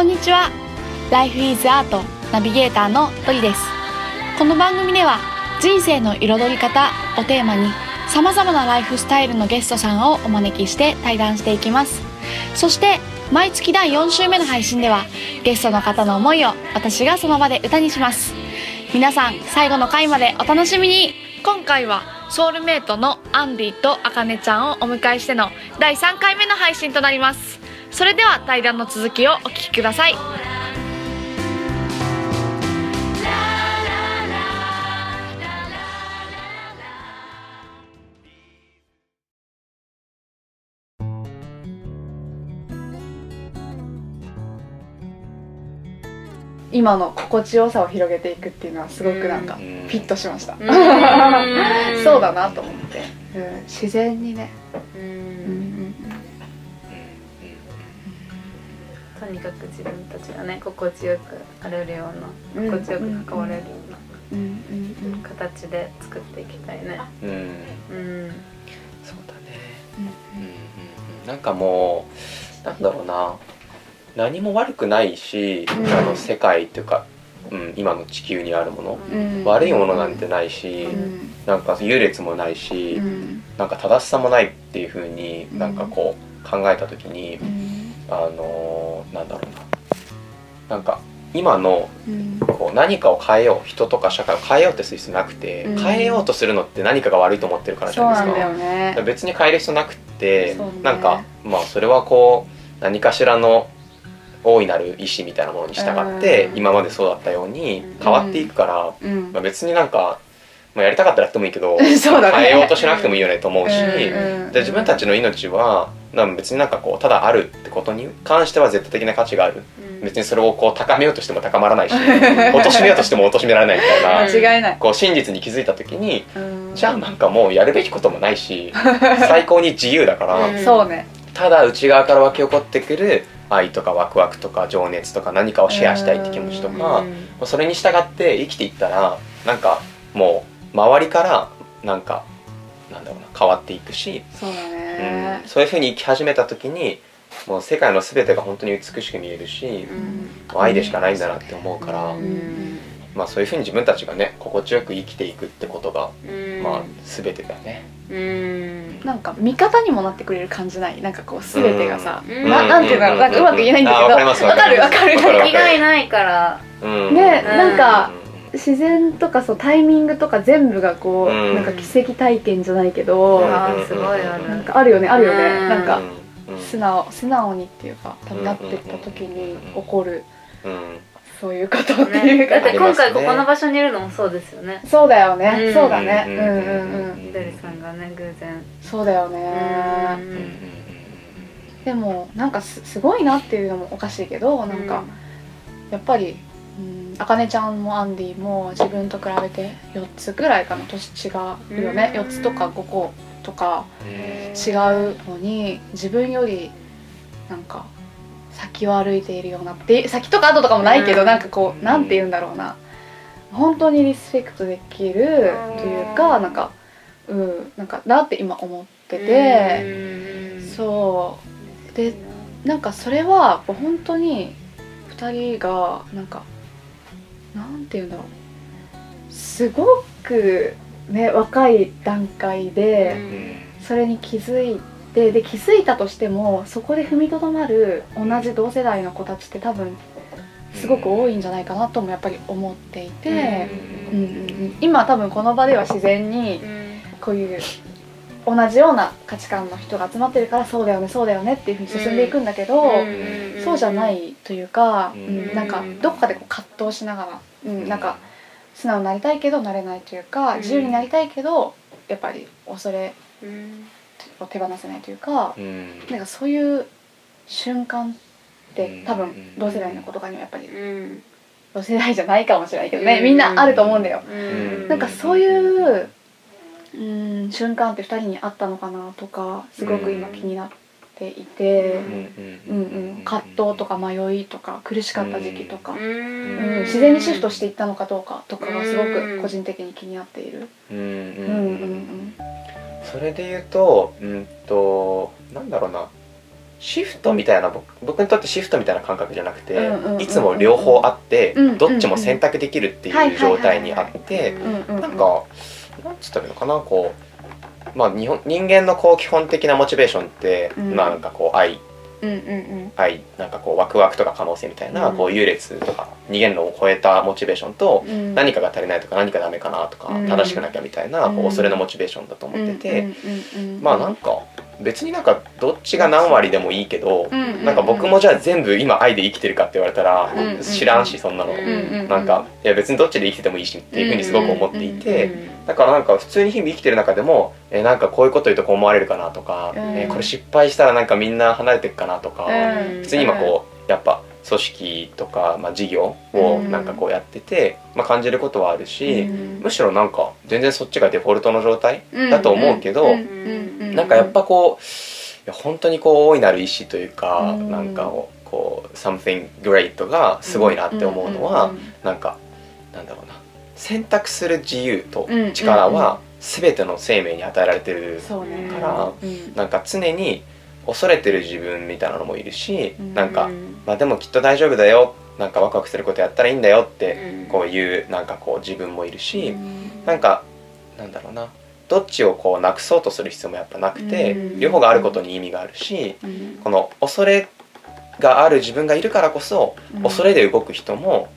こんにちは。Life is Art ナビゲーターのトリです。この番組では人生の彩り方をテーマに様々なライフスタイルのゲストさんをお招きして対談していきます。そして毎月第4週目の配信ではゲストの方の思いを私がその場で歌にします。皆さん最後の回までお楽しみに。今回はソウルメイトのアンディとアカネちゃんをお迎えしての第3回目の配信となります。それでは対談の続きをお聞きください。今の心地よさを広げていくっていうのはすごくなんかフィットしました、そうだなと思って、うん、自然にね、うんうんとにかく自分たちがね心地よくあれるような心地よく関われるような形で作っていきたいね。うん。うん。そうだね。うんうん。うんなんかもうなんだろうな。何も悪くないし、うん。あの世界っていうか、うん、今の地球にあるもの、うん。悪いものなんてないし、うん。なんか優劣もないし、うん。なんか正しさもないっていう風にうんなんかこう考えた時に、うん。あのーなんだろうな。なんか今のうん。こう何かを変えよう人とか社会を変えようってする必要なくて、うん。変えようとするのって何かが悪いと思ってるからじそうゃないですか。なんだよね。別に変える必要なくって、そうね。なんかまあそれはこう何かしらの大いなる意志みたいなものに従って、うん。今までそうだったように変わっていくから、うん。まあ、別になんか、まあ、やりたかったらやってもいいけど ね。変えようとしなくてもいいよねと思うし、うん自分たちの命はなんか別になんかこうただあるってことに関しては絶対的な価値がある。別にそれをこう高めようとしても高まらない。し貶めようとしても貶 められないみたいな間違いない。こう真実に気づいた時にうん。じゃあなんかもうやるべきこともないし 最高に自由だから、うん。そうね。ただ内側から湧き起こってくる愛とかワクワクとか情熱とか何かをシェアしたいって気持ちとか、それに従って生きていったらなんかもう周りからなんかなんだろうな変わっていくし、そうだうんねそういうふうに生き始めた時にもう世界の全てが本当に美しく見えるし、もう愛でしかないんだなって思うから、うん。まあそういうふうに自分たちがね心地よく生きていくってことが、まあ全てだよね。うん。なんか味方にもなってくれる感じない？なんかこう全てがさうん。ななんていうん。だろうなんかうまく言えないんだけど。あわかるわかるわかるわ敵がいないからうん。ねうん。なん。か自然とかそうタイミングとか全部がこう、うん。なんか奇跡体験じゃないけど、うんあーすごいあるなんかあるよねあるよね、うんなんか素直素直にっていうか多分なってった時に起こるうん。そういうことってねいうか、だって今回ここの場所にいるのもそうですよね。そうだよね、うん。そうだね。ううんんうんうん。うんみどりさんがね偶然。そうだよね、でもなんかすすごいなっていうのもおかしいけどなんか、やっぱりうんあかねちゃんもアンディも自分と比べて4つぐらいかな。年違うよね、うん。4つとか5個とか違うのに自分よりなんか先を歩いているようなって先とか後とかもないけど、うん。なんかこうなんて言うんだろうな。本当にリスペクトできるというか、うん。なんかうん。なんかなって今思ってて、うん。そう。でなんかそれはこう本当に2人がなんかて言うんだろうすごくね若い段階でそれに気づいてで気づいたとしてもそこで踏みとどまる同じ同世代の子たちって多分すごく多いんじゃないかなともやっぱり思っていて、うん。うんうん、今多分この場では自然にこういう同じような価値観の人が集まってるからそうだよねそうだよねっていうふうに進んでいくんだけど、そうじゃないというか、ううん。ん、なんかどこかでこう葛藤しながら、うん、なんか素直になりたいけどなれないというかうん。自由になりたいけどやっぱり恐れを手放せないというかうん。なんかそういう瞬間って多分うん。同世代の子とかにはやっぱり同世代じゃないかもしれないけどねみんなあると思うんだよ。なんかそういう、うん、瞬間って2人にあったのかなとかすごく今気になっていて、うんうん、葛藤とか迷いとか苦しかった時期とか、うん。自然にシフトしていったのかどうかとかはすごく個人的に気になっている。うんうんうんうん。それで言うとうんとなんだろうな。シフトみたいな僕僕にとってシフトみたいな感覚じゃなくて、いつも両方あって、どっちも選択できるっていう状態にあって、なんかなんつったらいいのかなこうまあ日本人間のこう基本的なモチベーションって、うん。まあなんかこう愛。うんうんうん。愛。なんかこうワクワクとか可能性みたいな、うん。こう優劣とか二元論を超えたモチベーションと、うん。何かが足りないとか何かダメかなとか、うん。正しくなきゃみたいな、こううん。恐れのモチベーションだと思ってて、うんうんうん。まあなんか別になんかどっちが何割でもいいけど、うん。うんうんなんか僕もじゃあ全部今愛で生きてるかって言われたら、うん。うん知らんしそんなの、うん。うん。なんかいや別にどっちで生きててもいいしっていうふうにすごく思っていて、だからなんか普通に日々生きてる中でも、えーなんかこういうこと言うとこう思われるかなとか、うん。えーこれ失敗したらなんかみんな離れていくかなとか、うん。普通に今こうやっぱ組織とか、まあ、事業をなんかこうやってて、まあ、感じることはあるし、うん。むしろなんか全然そっちがデフォルトの状態うん。だと思うけど、うん。うん。うん。なんかやっぱこういや本当にこう大いなる意志というか、うん。なんかをこう something great がすごいなって思うのは、ん。ん。なんかなんだろうな。選択する自由とうん。力は全ての生命に与えられてるからうん。なんか常に恐れてる自分みたいなのもいるし、うん。なんか、まあ、でもきっと大丈夫だよなんかワクワクすることやったらいいんだよってうん。こういうなんかこう自分もいるし、うん。なんかなんだろうなどっちをこうなくそうとする必要もやっぱなくて、うん。両方があることに意味があるしうん。この恐れがある自分がいるからこそ、うん。恐れで動く人も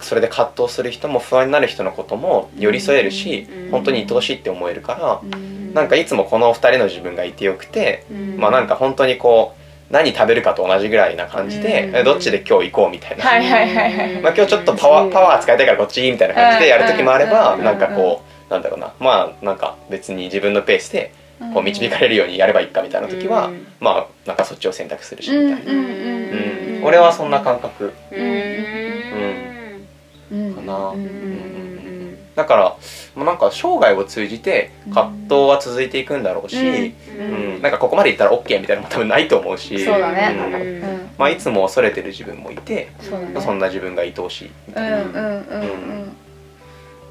それで葛藤する人も不安になる人のことも寄り添えるし、うん。本当に愛おしいって思えるから、うん。なんかいつもこの2人の自分がいてよくて、うん。まあなんか本当にこう何食べるかと同じぐらいな感じで、どっちで今日行こうみたいな、はいはいはいはい。まあ、今日ちょっとパワーパワー使いたいからこっちみたいな感じでやる時もあれば、うん。なん。かこうなん。だろうなまあなんか別に自分のペースでこう導かれるようにやればいいかみたいな時は、うん。まあなんかそっちを選択するしみたいな、うん俺はそんな感覚。うん。うん。かな。うん。うん。だからもうなんか生涯を通じて葛藤は続いていくんだろうし、うん。なんかここまでいったら OK みたいなのも多分ないと思うしそうだね。うん。うん。まあ、いつも恐れてる自分もいて、そんな自分が愛おしいみうたいな、んうんうんうん。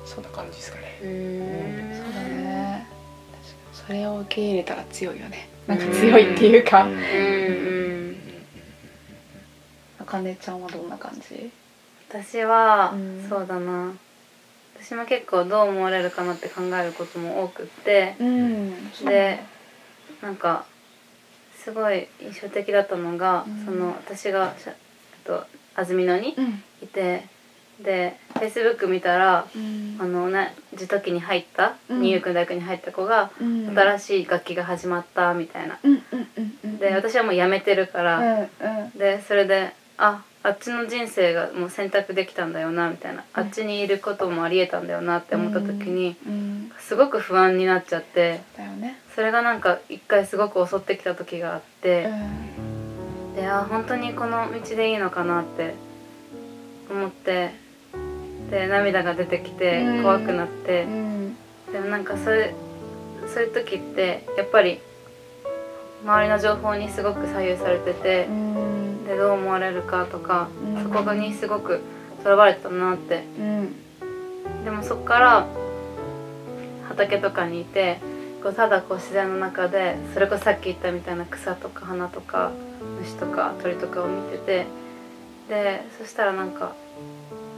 そんな感じですかね。うん。そうだねそれを受け入れたら強いよね。なんか強いっていうか。うん。うんうんあかねちゃんはどんな感じ？私は、うん。そうだな。私も結構どう思われるかなって考えることも多くって。うん。でなんかすごい印象的だったのが、うん。その私がと安曇野にうん。いてでフェイスブック見たらうん。あの同じ時に入った、うん。ニューヨークの大学に入った子が、うん。新しい楽器が始まったみたいな。で私はもう辞めてるから、でそれでああっちの人生がもう選択できたんだよなみたいな、あっちにいることもありえたんだよなって思った時に、うんすごく不安になっちゃってね。それがなんか一回すごく襲ってきた時があっうて、ん。であ本当にこの道でいいのかなって思ってで涙が出てきてうん。怖くなって。う、ん。でもなんかそれそういう時ってやっぱり周りの情報にすごく左右されててう、ん。でどう思われるかとか、うん。そこにすごくとらわれてたなって。うん。でもそっから畑とかにいてこうただこう自然の中でそれこそさっき言ったみたいな草とか花とか虫とか鳥とかを見ててでそしたらなんか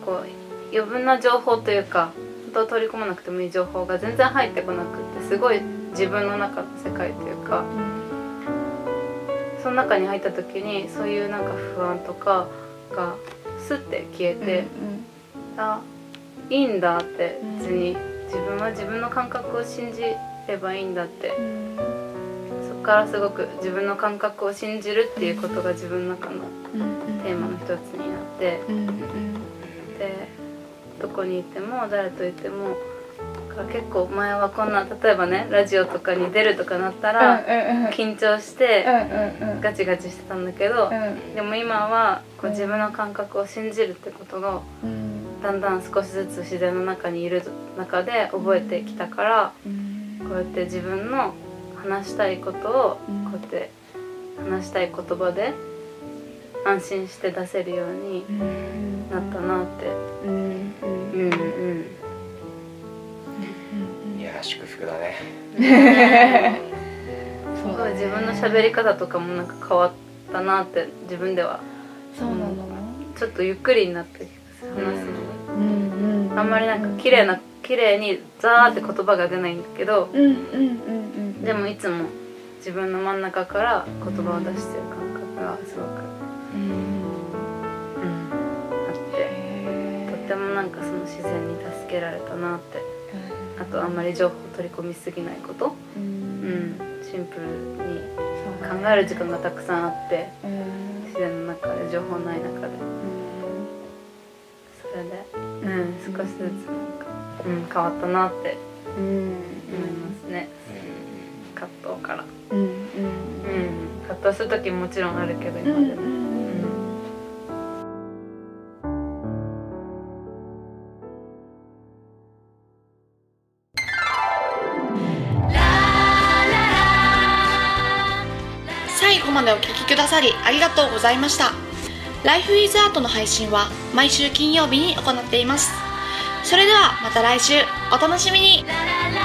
こう余分な情報というか本当は取り込まなくてもいい情報が全然入ってこなくってすごい自分の中の世界というかその中に入った時にそういうなんか不安とかがスッて消えて。あいいんだって別に自分は自分の感覚を信じればいいんだってそこからすごく自分の感覚を信じるっていうことが自分の中のテーマの一つになってうんうんどこにいても誰といてもだから結構前はこんな例えばねラジオとかに出るとかなったらうん緊張してガチガチしてたんだけどうん。でも今はこう自分の感覚を信じるってことがうん。だんだん少しずつ自然の中にいる中で覚えてきたからうん。こうやって自分の話したいことをうん。こうやって話したい言葉で安心して出せるようにうんなったなって。うんうんうん。うんいやー祝福 だね。すごい自分の喋り方とかもなんか変わったなって自分では。そうなの？ちょっとゆっくりになった気がする話すの。うんうんがあんまりなんか綺麗な綺麗にザーって言葉が出ないんだけどうんうんうんうん。でもいつも自分の真ん中から言葉を出してる感覚がすごく、とってもなんかその自然に助けられたなって。あとあんまり情報を取り込みすぎないこと、ううん。ん、シンプルに考える時間がたくさんあって。うん自然の中で情報ない中で。それで、うん、少しずつなんか、うん、変わったなって。うん。思いますね。葛藤から、うん。葛藤する時ももちろんあるけどうん今でも、までお聴きくださりありがとうございました。Life is Art の配信は毎週金曜日に行っています。それではまた来週。お楽しみに。ララ